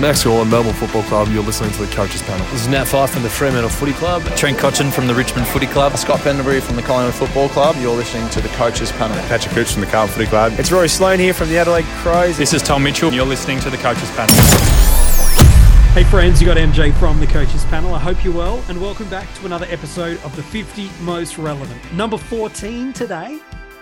Max Gawn, Melbourne Football Club. You're listening to the Coaches Panel. This is Nat Fyfe from the Fremantle Footy Club. Trent Cotchin from the Richmond Footy Club. Scott Pendlebury from the Collingwood Football Club. You're listening to the Coaches Panel. Patrick Cooch from the Carlton Footy Club. It's Rory Sloane here from the Adelaide Crows. This is Tom Mitchell. You're listening to the Coaches Panel. Hey friends, you got MJ from the Coaches Panel. I hope you're well, and welcome back to another episode of the 50 Most Relevant. Number 14 today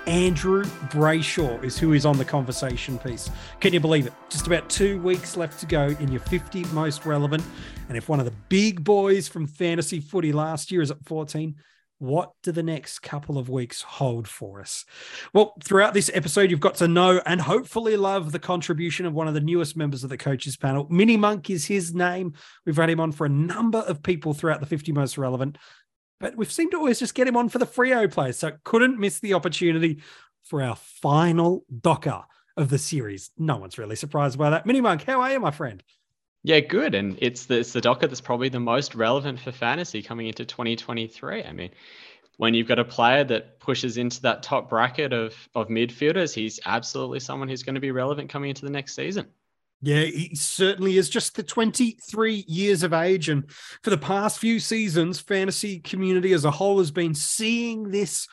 Andrew Brayshaw is who is on the conversation piece. Can you believe it? Just about two weeks left to go in your 50 most relevant. And if one of the big boys from fantasy footy last year is at 14, what do the next couple of weeks hold for us? Well, throughout this episode, you've got to know and hopefully love the contribution of one of the newest members of the coaches panel. Mini Monk is his name. We've had him on for a number of people throughout the 50 most relevant but we've seemed to always just get him on for the Freo players. So couldn't miss the opportunity for our final docker of the series. No one's really surprised by that. Mini Monk, how are you, my friend? Yeah, good. And it's the, it's the docker that's probably the most relevant for fantasy coming into 2023. I mean, when you've got a player that pushes into that top bracket of, of midfielders, he's absolutely someone who's going to be relevant coming into the next season. Yeah, he certainly is just the 23 years of age. And for the past few seasons, fantasy community as a whole has been seeing this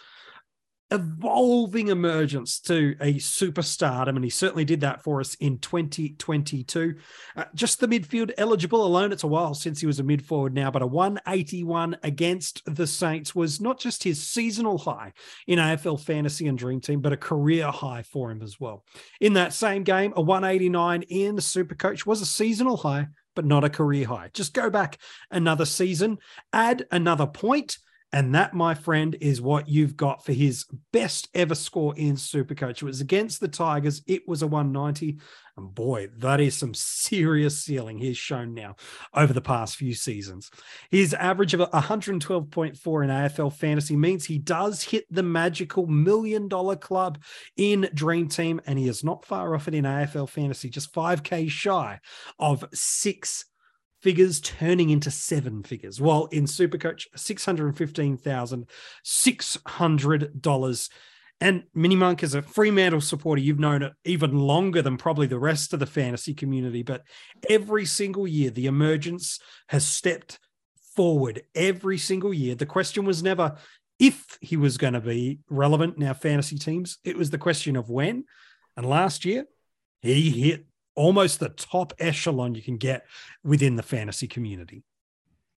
evolving emergence to a superstardom, and he certainly did that for us in 2022. Uh, just the midfield eligible alone, it's a while since he was a mid forward now, but a 181 against the Saints was not just his seasonal high in AFL Fantasy and Dream Team, but a career high for him as well. In that same game, a 189 in the Supercoach was a seasonal high, but not a career high. Just go back another season, add another point and that, my friend, is what you've got for his best ever score in Supercoach. It was against the Tigers. It was a 190. And boy, that is some serious ceiling he's shown now over the past few seasons. His average of 112.4 in AFL fantasy means he does hit the magical million dollar club in Dream Team, and he is not far off it in AFL fantasy, just 5K shy of six figures turning into seven figures. While in Supercoach, $615,600. And Mini Monk is a Fremantle supporter. You've known it even longer than probably the rest of the fantasy community. But every single year, the emergence has stepped forward every single year. The question was never if he was going to be relevant in our fantasy teams, it was the question of when. And last year, he hit almost the top echelon you can get within the fantasy community.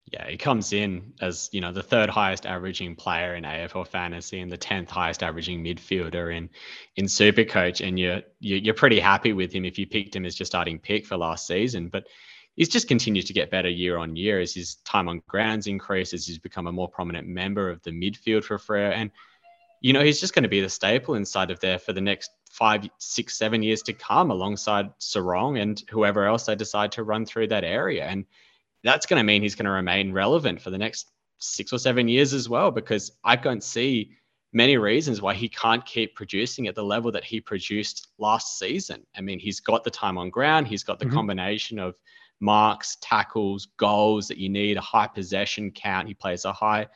Yeah, he comes in as you know the third highest averaging player in AFL fantasy and the tenth highest averaging midfielder in in Supercoach, and you're you're pretty happy with him if you picked him as your starting pick for last season. But he's just continues to get better year on year as his time on grounds increases. He's become a more prominent member of the midfield for Freo, and you know he's just going to be the staple inside of there for the next five, six, seven years to come alongside Serong and whoever else they decide to run through that area. And that's going to mean he's going to remain relevant for the next six or seven years as well, because I don't see many reasons why he can't keep producing at the level that he produced last season. I mean, he's got the time on ground, he's got the mm-hmm. combination of marks, tackles, goals that you need, a high possession count. He plays a high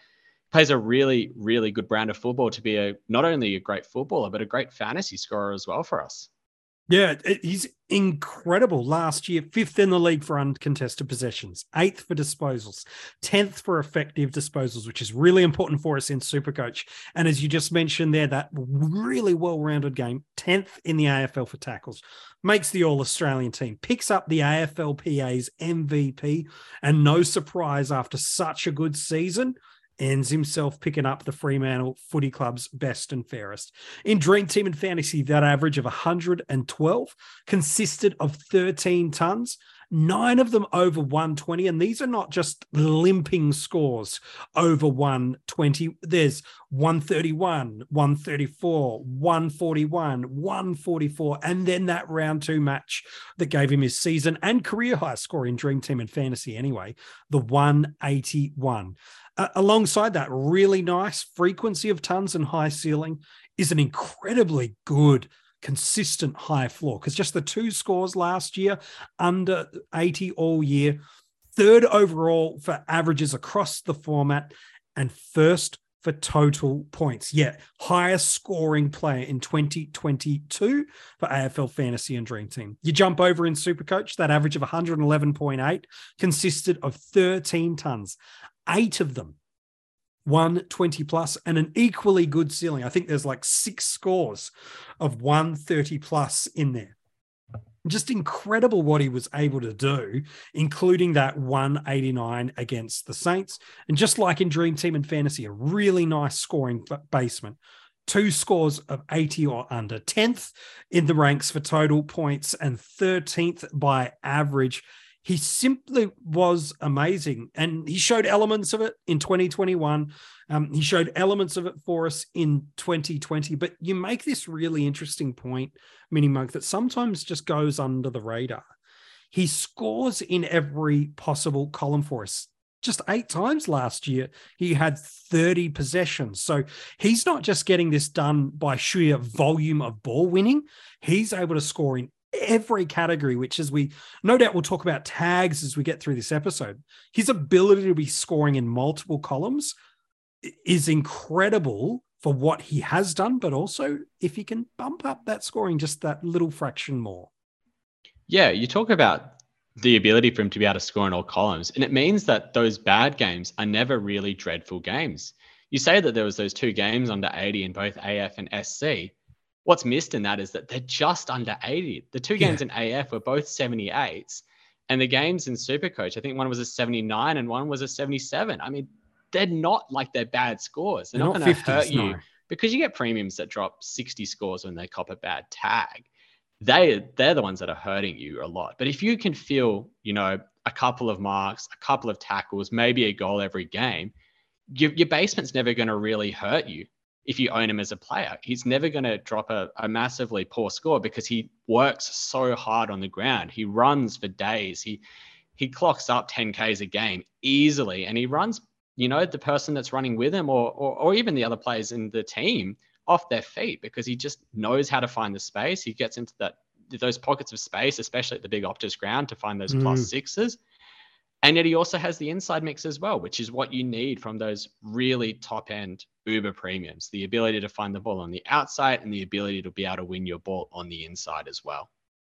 plays a really, really good brand of football to be a not only a great footballer, but a great fantasy scorer as well for us. Yeah, he's incredible. Last year, fifth in the league for uncontested possessions, eighth for disposals, tenth for effective disposals, which is really important for us in Supercoach. And as you just mentioned there, that really well-rounded game, tenth in the AFL for tackles, makes the All Australian team, picks up the AFLPA's MVP, and no surprise after such a good season ends himself picking up the Fremantle Footy Club's best and fairest. In Dream Team and Fantasy, that average of 112 consisted of 13 tons, nine of them over 120. And these are not just limping scores over 120. There's 131, 134, 141, 144, and then that round two match that gave him his season and career high score in Dream Team and Fantasy anyway, the 181. Uh, alongside that, really nice frequency of tons and high ceiling is an incredibly good, consistent high floor. Because just the two scores last year, under 80 all year, third overall for averages across the format, and first for total points. Yeah, highest scoring player in 2022 for AFL Fantasy and Dream Team. You jump over in Supercoach, that average of 111.8 consisted of 13 tons, eight of them 120 plus and an equally good ceiling. I think there's like six scores of 130 plus in there. Just incredible what he was able to do, including that 189 against the Saints. And just like in Dream Team and Fantasy, a really nice scoring basement. Two scores of 80 or under, 10th in the ranks for total points and 13th by average he simply was amazing. And he showed elements of it in 2021. Um, he showed elements of it for us in 2020. But you make this really interesting point, Mini Monk, that sometimes just goes under the radar. He scores in every possible column for us. Just eight times last year, he had 30 possessions. So he's not just getting this done by sheer volume of ball winning, he's able to score in every category, which as we no doubt we'll talk about tags as we get through this episode. His ability to be scoring in multiple columns is incredible for what he has done, but also if he can bump up that scoring just that little fraction more. Yeah, you talk about the ability for him to be able to score in all columns, and it means that those bad games are never really dreadful games. You say that there was those two games under 80 in both AF and SC what's missed in that is that they're just under 80. The two games yeah. in AF were both 78s, and the games in Supercoach, I think one was a 79 and one was a 77. I mean, they're not like they're bad scores. They're, they're not, not going to hurt you no. because you get premiums that drop 60 scores when they cop a bad tag. They they're the ones that are hurting you a lot. But if you can feel, you know, a couple of marks, a couple of tackles, maybe a goal every game, your, your basement's never going to really hurt you if you own him as a player. He's never going to drop a, a, massively poor score because he works so hard on the ground. He runs for days. He he clocks up 10Ks a game easily and he runs, you know, the person that's running with him or, or, or even the other players in the team off their feet because he just knows how to find the space. He gets into that those pockets of space, especially at the big Optus ground to find those mm. plus sixes. And yet he also has the inside mix as well, which is what you need from those really top end uber premiums the ability to find the ball on the outside and the ability to be able to win your ball on the inside as well.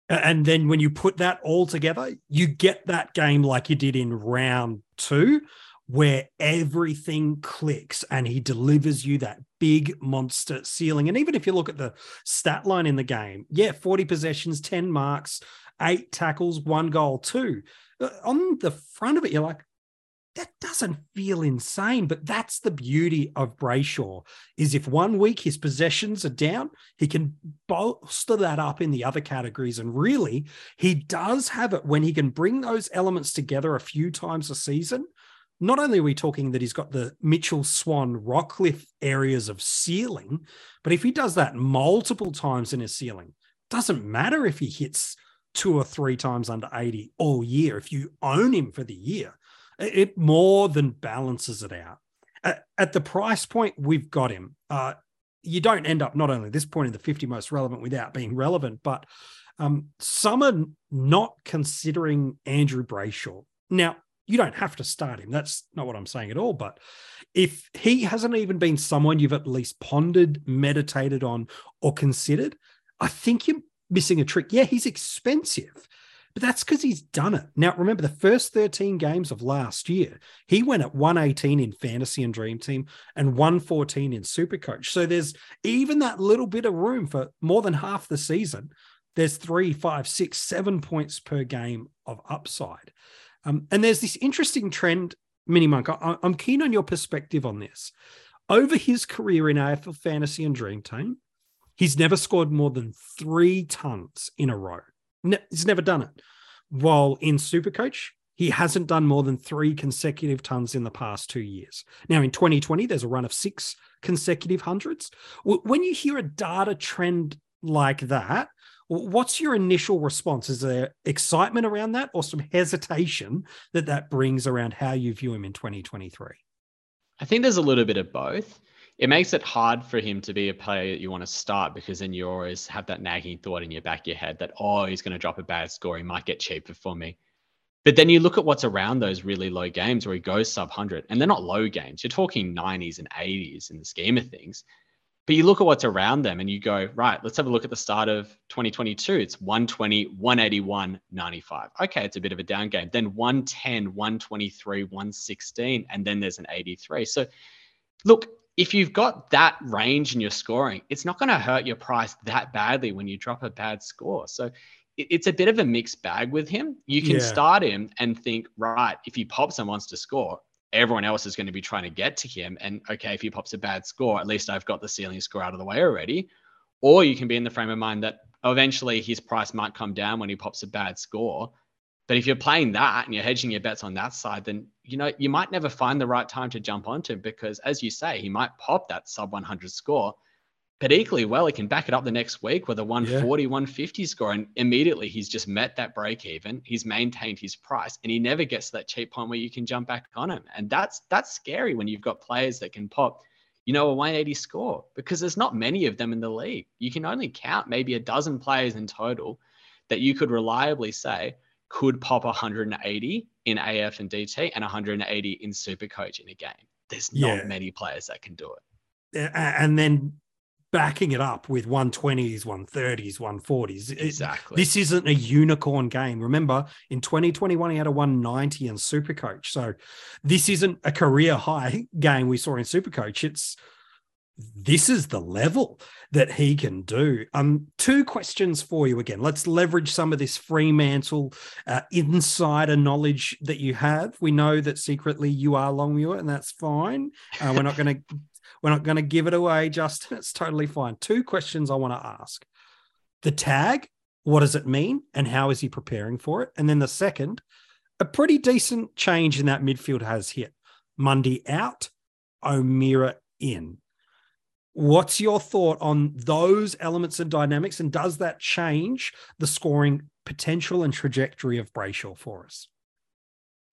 And then when you put that all together, you get that game like you did in round two, where everything clicks and he delivers you that big monster ceiling. And even if you look at the stat line in the game, yeah, 40 possessions, 10 marks, eight tackles, one goal, two. Uh, on the front of it, you're like, that doesn't feel insane, but that's the beauty of Brayshaw. Is if one week his possessions are down, he can bolster that up in the other categories. And really, he does have it when he can bring those elements together a few times a season. Not only are we talking that he's got the Mitchell Swan Rockliff areas of ceiling, but if he does that multiple times in his ceiling, doesn't matter if he hits two or three times under 80 all year. If you own him for the year, it more than balances it out. At, the price point we've got him, uh, you don't end up not only this point in the 50 most relevant without being relevant, but um, some are not considering Andrew Brayshaw. Now, you don't have to start him. That's not what I'm saying at all. But if he hasn't even been someone you've at least pondered, meditated on, or considered, I think you're missing a trick. Yeah, he's expensive, but that's because he's done it. Now, remember the first 13 games of last year, he went at 118 in fantasy and dream team and 114 in super coach. So there's even that little bit of room for more than half the season. There's three, five, six, seven points per game of upside. Um, and there's this interesting trend, Mini Monk. I, I'm keen on your perspective on this. Over his career in AFL fantasy and dream team, He's never scored more than three tons in a row. He's never done it. While in Supercoach, he hasn't done more than three consecutive tons in the past two years. Now, in 2020, there's a run of six consecutive hundreds. When you hear a data trend like that, what's your initial response? Is there excitement around that or some hesitation that that brings around how you view him in 2023? I think there's a little bit of both it makes it hard for him to be a player that you want to start because then you always have that nagging thought in your back of your head that, oh, he's going to drop a bad score. He might get cheaper for me. But then you look at what's around those really low games where he goes sub 100, and they're not low games. You're talking 90s and 80s in the scheme of things. But you look at what's around them and you go, right, let's have a look at the start of 2022. It's 120, 181, 95. Okay, it's a bit of a down game. Then 110, 123, 116, and then there's an 83. So look, if you've got that range in your scoring, it's not going to hurt your price that badly when you drop a bad score. So it's a bit of a mixed bag with him. You can yeah. start him and think, right, if he pops and wants to score, everyone else is going to be trying to get to him. And okay, if he pops a bad score, at least I've got the ceiling score out of the way already. Or you can be in the frame of mind that eventually his price might come down when he pops a bad score. But if you're playing that and you're hedging your bets on that side, then you know you might never find the right time to jump onto because, as you say, he might pop that sub 100 score but equally well, he can back it up the next week with a 140, yeah. 150 score. And immediately he's just met that break even. He's maintained his price and he never gets to that cheap point where you can jump back on him. And that's that's scary when you've got players that can pop, you know, a 180 score because there's not many of them in the league. You can only count maybe a dozen players in total that you could reliably say could pop 180 in AF and DT and 180 in Supercoach in a game. There's not yeah. many players that can do it. And then backing it up with 120s, 130s, 140s. Exactly. It, this isn't a unicorn game. Remember, in 2021, he had a 190 in Supercoach. So this isn't a career high game we saw in Supercoach. It's this is the level that he can do. Um, two questions for you again. Let's leverage some of this Fremantle uh, insider knowledge that you have. We know that secretly you are Longmuir, and that's fine. Uh, we're not going to we're not going to give it away, Justin. It's totally fine. Two questions I want to ask the tag, what does it mean? And how is he preparing for it? And then the second, a pretty decent change in that midfield has hit. Mundy out, O'Meara in. What's your thought on those elements and dynamics? And does that change the scoring potential and trajectory of Brayshaw for us?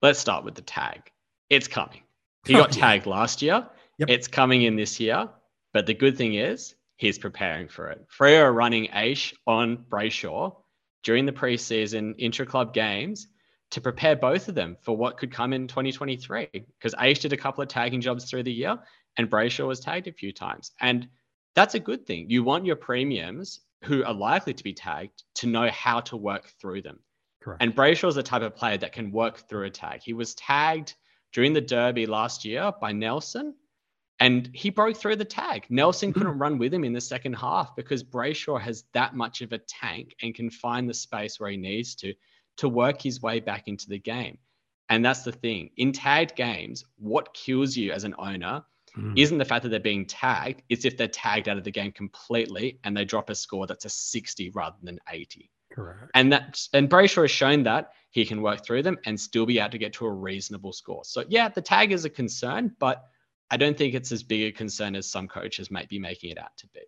Let's start with the tag. It's coming. He got tagged last year. Yep. It's coming in this year, but the good thing is he's preparing for it. Freo are running Aish on Brayshaw during the preseason intra-club games to prepare both of them for what could come in 2023. Because Aish did a couple of tagging jobs through the year, and Brayshaw was tagged a few times, and that's a good thing. You want your premiums who are likely to be tagged to know how to work through them. Correct. And Brayshaw is the type of player that can work through a tag. He was tagged during the Derby last year by Nelson, and he broke through the tag. Nelson hmm. couldn't run with him in the second half because Brayshaw has that much of a tank and can find the space where he needs to to work his way back into the game. And that's the thing. In tagged games, what kills you as an owner mm. isn't the fact that they're being tagged, it's if they're tagged out of the game completely and they drop a score that's a 60 rather than 80. Correct. And that and Brayshaw has shown that he can work through them and still be able to get to a reasonable score. So yeah, the tag is a concern, but I don't think it's as big a concern as some coaches might be making it out to be.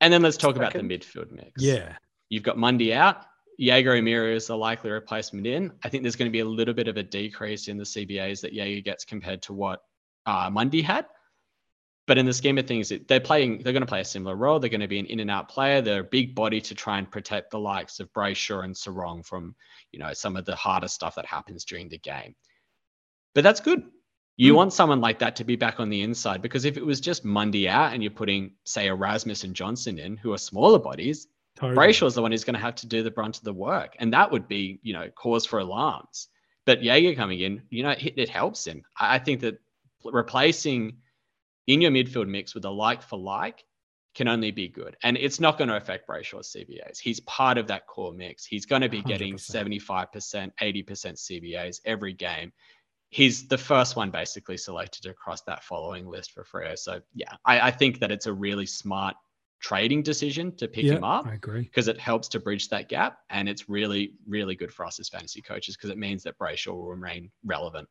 And then let's talk about the midfield mix. Yeah. You've got Mundy out. Jaeger O'Meara is a likely replacement in. I think there's going to be a little bit of a decrease in the CBAs that Jaeger gets compared to what uh, Mundy had. But in the scheme of things, they're playing. They're going to play a similar role. They're going to be an in and out player. They're a big body to try and protect the likes of Brayshaw and Serong from, you know, some of the harder stuff that happens during the game. But that's good. You mm. want someone like that to be back on the inside because if it was just Mundy out and you're putting, say, Erasmus and Johnson in, who are smaller bodies, totally. Brayshaw's the one who's going to have to do the brunt of the work. And that would be, you know, cause for alarms. But Jaeger coming in, you know, it, it helps him. I think that replacing in your midfield mix with a like for like can only be good. And it's not going to affect Brayshaw's CBAs. He's part of that core mix. He's going to be getting 100%. 75%, 80% CBAs every game he's the first one basically selected across that following list for Freo. So yeah, I, I think that it's a really smart trading decision to pick yeah, him up. I agree. Because it helps to bridge that gap. And it's really, really good for us as fantasy coaches because it means that Brayshaw will remain relevant.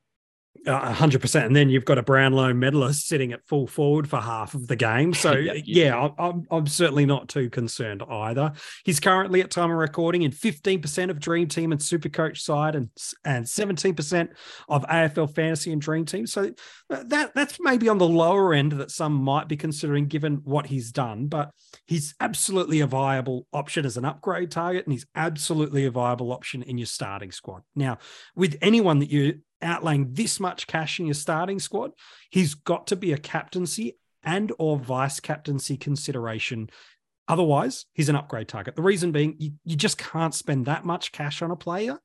Uh, hundred percent. And then you've got a Brownlow medalist sitting at full forward for half of the game. So yeah, yeah I'm, I'm certainly not too concerned either. He's currently at time of recording in 15% of Dream Team and Super Coach side and and 17% of AFL Fantasy and Dream Team. So uh, that that's maybe on the lower end that some might be considering given what he's done, but he's absolutely a viable option as an upgrade target, and he's absolutely a viable option in your starting squad. Now, with anyone that you outlaying this much cash in your starting squad, he's got to be a captaincy and or vice captaincy consideration. Otherwise, he's an upgrade target. The reason being, you, you just can't spend that much cash on a player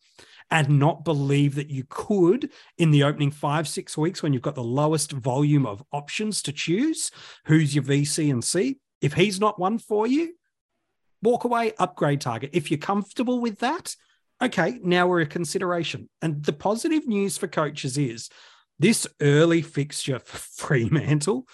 and not believe that you could in the opening five, six weeks when you've got the lowest volume of options to choose. Who's your VC and C? If he's not one for you, walk away, upgrade target. If you're comfortable with that, okay, now we're a consideration. And the positive news for coaches is this early fixture for Fremantle,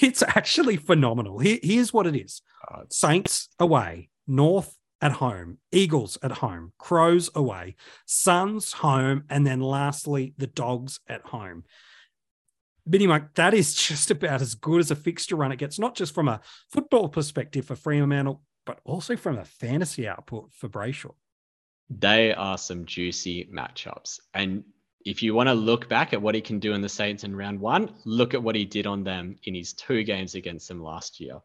it's actually phenomenal. Here, here's what it is uh, Saints away, North at home, Eagles at home, Crows away, Suns home, and then lastly, the Dogs at home. Benny Mike, that is just about as good as a fixture run it gets, not just from a football perspective for Fremantle, but also from a fantasy output for Brayshaw they are some juicy matchups. And if you want to look back at what he can do in the Saints in round one, look at what he did on them in his two games against them last year.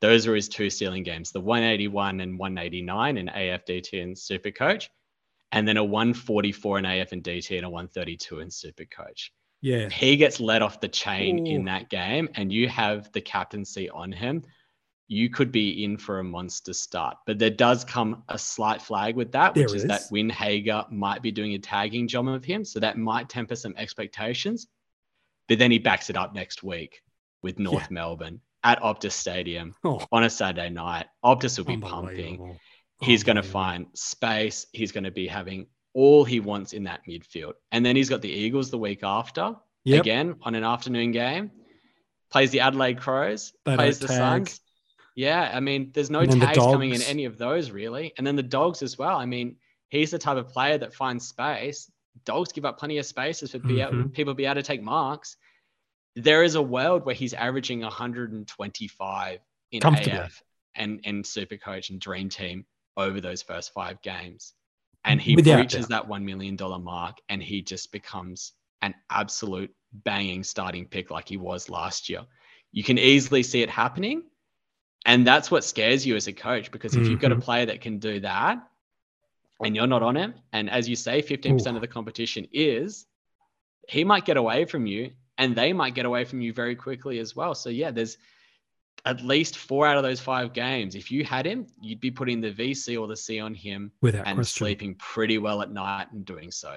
Those were his two stealing games, the 181 and 189 in AFDT and Supercoach, and then a 144 in AF and DT and a 132 in Supercoach. Yeah. He gets let off the chain Ooh. in that game, and you have the captaincy on him you could be in for a monster start. But there does come a slight flag with that, which is, is, that Windhager might be doing a tagging job of him. So that might temper some expectations. But then he backs it up next week with North yeah. Melbourne at Optus Stadium oh. on a Saturday night. Optus will be pumping. He's going to find space. He's going to be having all he wants in that midfield. And then he's got the Eagles the week after, yep. again on an afternoon game. Plays the Adelaide Crows, they plays the tag. Suns yeah, I mean, there's no tags coming in any of those really. And then the dogs as well. I mean, he's the type of player that finds space. Dogs give up plenty of spaces for mm-hmm. people to be able to take marks. There is a world where he's averaging 125 in AF and, and Super Coach and Dream Team over those first five games. And he Without reaches doubt. that $1 million mark and he just becomes an absolute banging starting pick like he was last year. You can easily see it happening and that's what scares you as a coach because if mm-hmm. you've got a mm-hmm. player that can do that and you're not on him, and as you say, 15% Ooh. of the competition is, he might get away from you and they might get away from you very quickly as well. So, yeah, there's at least four out of those five games. If you had him, you'd be putting the VC or the C on him Without and question. sleeping pretty well at night and doing so.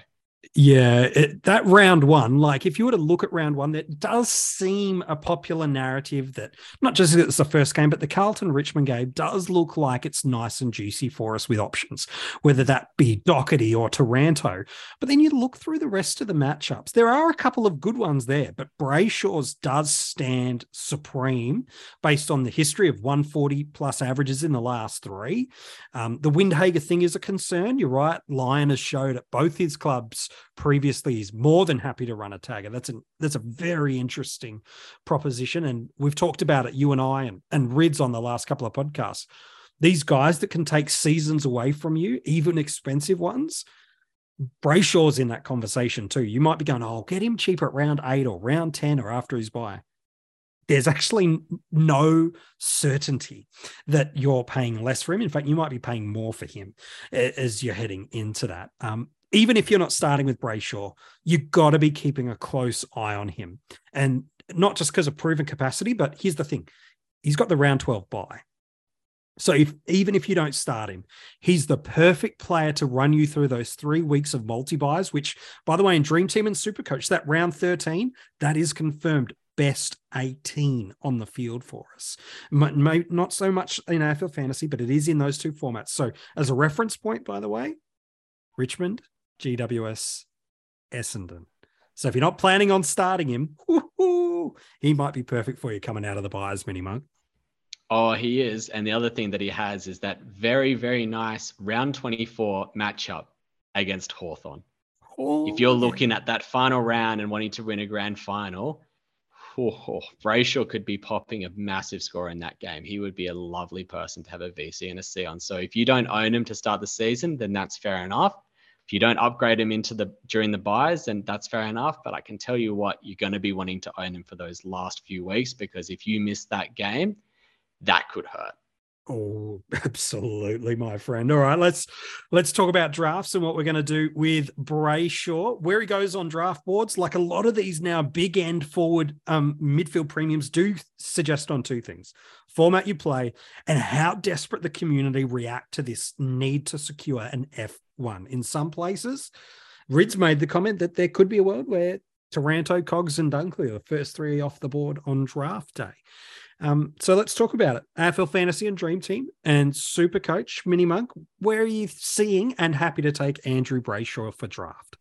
Yeah, it, that round one, like if you were to look at round one, that does seem a popular narrative that not just it's the first game, but the Carlton Richmond game does look like it's nice and juicy for us with options, whether that be Docherty or Taranto. But then you look through the rest of the matchups, there are a couple of good ones there, but Brayshaw's does stand supreme based on the history of 140 plus averages in the last three. Um, the Windhager thing is a concern. You're right. Lyon has showed at both his clubs previously he's more than happy to run a tagger. That's a that's a very interesting proposition, and we've talked about it you and I and and Rids on the last couple of podcasts. These guys that can take seasons away from you, even expensive ones. Brayshaw's in that conversation too. You might be going, "Oh, get him cheaper at round eight or round ten or after his bye." There's actually no certainty that you're paying less for him. In fact, you might be paying more for him as you're heading into that. Um, even if you're not starting with Brayshaw, you've got to be keeping a close eye on him. And not just because of proven capacity, but here's the thing he's got the round 12 bye. So if even if you don't start him, he's the perfect player to run you through those three weeks of multi byes. Which, by the way, in Dream Team and Supercoach, that round thirteen that is confirmed best eighteen on the field for us. Not so much in AFL fantasy, but it is in those two formats. So as a reference point, by the way, Richmond GWS Essendon. So if you're not planning on starting him, he might be perfect for you coming out of the buyers mini monk. Oh, he is. And the other thing that he has is that very, very nice round 24 matchup against Hawthorn. if you're oh, looking at that final round and wanting to win a grand final, oh, oh, Brayshaw could be popping a massive score in that game. He would be a lovely person to have a VC and a C on. So if you don't own him to start the season, then that's fair enough. If you don't upgrade him into the during the byes, then that's fair enough. But I can tell you what, you're going to be wanting to own him for those last few weeks because if you miss that game, that could hurt. Oh, absolutely, my friend. All right, let's let's talk about drafts and what we're going to do with Brayshaw. Where he goes on draft boards, like a lot of these now big end forward um, midfield premiums do suggest on two things: format you play and how desperate the community react to this need to secure an F1. In some places, Rids made the comment that there could be a world where Taranto, Cogs, and Dunkley are the first three off the board on draft day. Um, so let's talk about it. AFL Fantasy and Dream Team and Super Coach Mini Monk. Where are you seeing and happy to take Andrew Brayshaw for draft?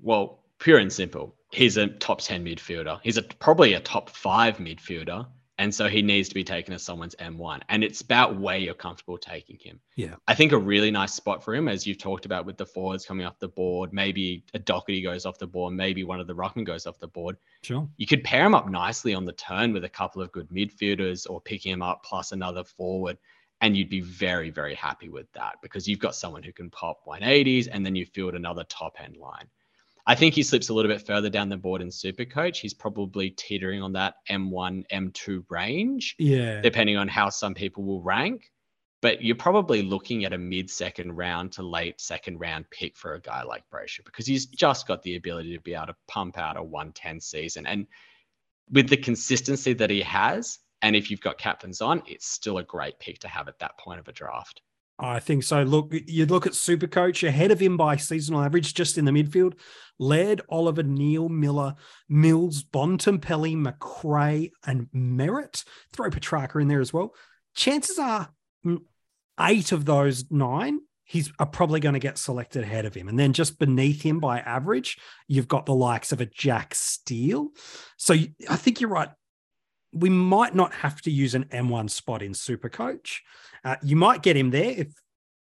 Well, pure and simple. He's a top 10 midfielder. He's a, probably a top five midfielder. And so he needs to be taken as someone's M1. And it's about where you're comfortable taking him. Yeah. I think a really nice spot for him, as you've talked about with the forwards coming off the board, maybe a Docherty goes off the board, maybe one of the Ruckman goes off the board. Sure. You could pair him up nicely on the turn with a couple of good midfielders or picking him up plus another forward. And you'd be very, very happy with that because you've got someone who can pop 180s and then you field another top end line. I think he slips a little bit further down the board in Super Coach. He's probably teetering on that M1, M2 range. Yeah. Depending on how some people will rank. But you're probably looking at a mid second round to late second round pick for a guy like Brayshaw because he's just got the ability to be able to pump out a 110 season. And with the consistency that he has, and if you've got captains on, it's still a great pick to have at that point of a draft. I think so. Look, you look at Super Coach ahead of him by seasonal average, just in the midfield. Laird, Oliver, Neale, Miller, Mills, Bontempelli, McRae, and Merrett. Throw Petrarca in there as well. Chances are mm, eight of those nine he's are probably going to get selected ahead of him. And then just beneath him by average, you've got the likes of a Jack Steele. So I think you're right we might not have to use an M1 spot in Super Coach. Uh, you might get him there if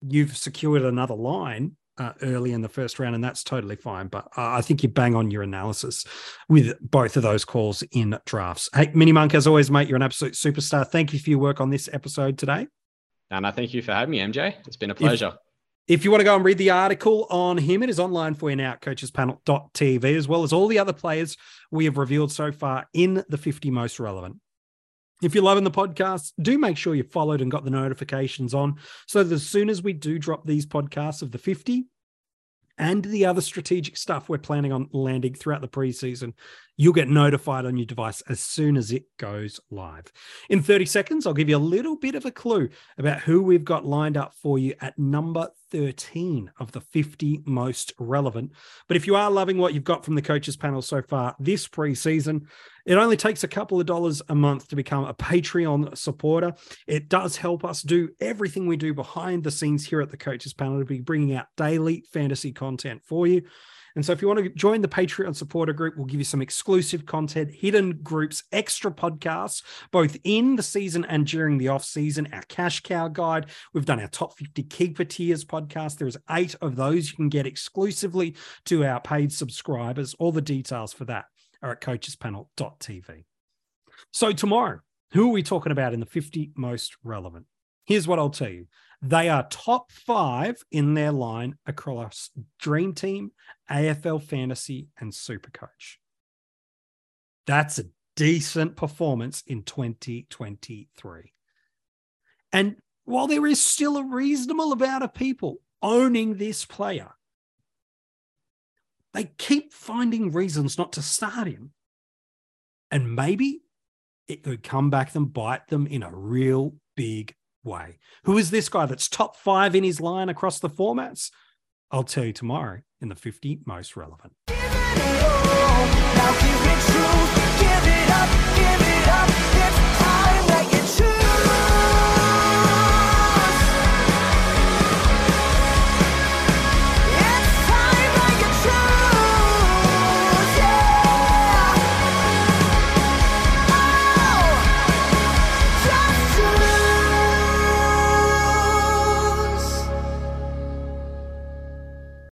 you've secured another line uh, early in the first round, and that's totally fine. But uh, I think you bang on your analysis with both of those calls in drafts. Hey, Mini Monk, as always, mate, you're an absolute superstar. Thank you for your work on this episode today. And I thank you for having me, MJ. It's been a pleasure. If- if you want to go and read the article on him, it is online for you now at coachespanel.tv, as well as all the other players we have revealed so far in the 50 most relevant. If you're loving the podcast, do make sure you followed and got the notifications on so that as soon as we do drop these podcasts of the 50, and the other strategic stuff we're planning on landing throughout the preseason, you'll get notified on your device as soon as it goes live. In 30 seconds, I'll give you a little bit of a clue about who we've got lined up for you at number 13 of the 50 most relevant. But if you are loving what you've got from the coaches panel so far this preseason, it only takes a couple of dollars a month to become a Patreon supporter. It does help us do everything we do behind the scenes here at the coaches panel to be bringing out daily fantasy content for you. And so if you want to join the Patreon supporter group, we'll give you some exclusive content, hidden groups, extra podcasts, both in the season and during the off season, our cash cow guide. We've done our top 50 keeper tiers podcast. There's eight of those you can get exclusively to our paid subscribers. All the details for that are at coachespanel.tv. So tomorrow, who are we talking about in the 50 most relevant? Here's what I'll tell you. They are top five in their line across Dream Team, AFL Fantasy, and Super Coach. That's a decent performance in 2023. And while there is still a reasonable amount of people owning this player, they keep finding reasons not to start him. And maybe it could come back and bite them in a real big way. Who is this guy that's top five in his line across the formats? I'll tell you tomorrow in the 50 most relevant.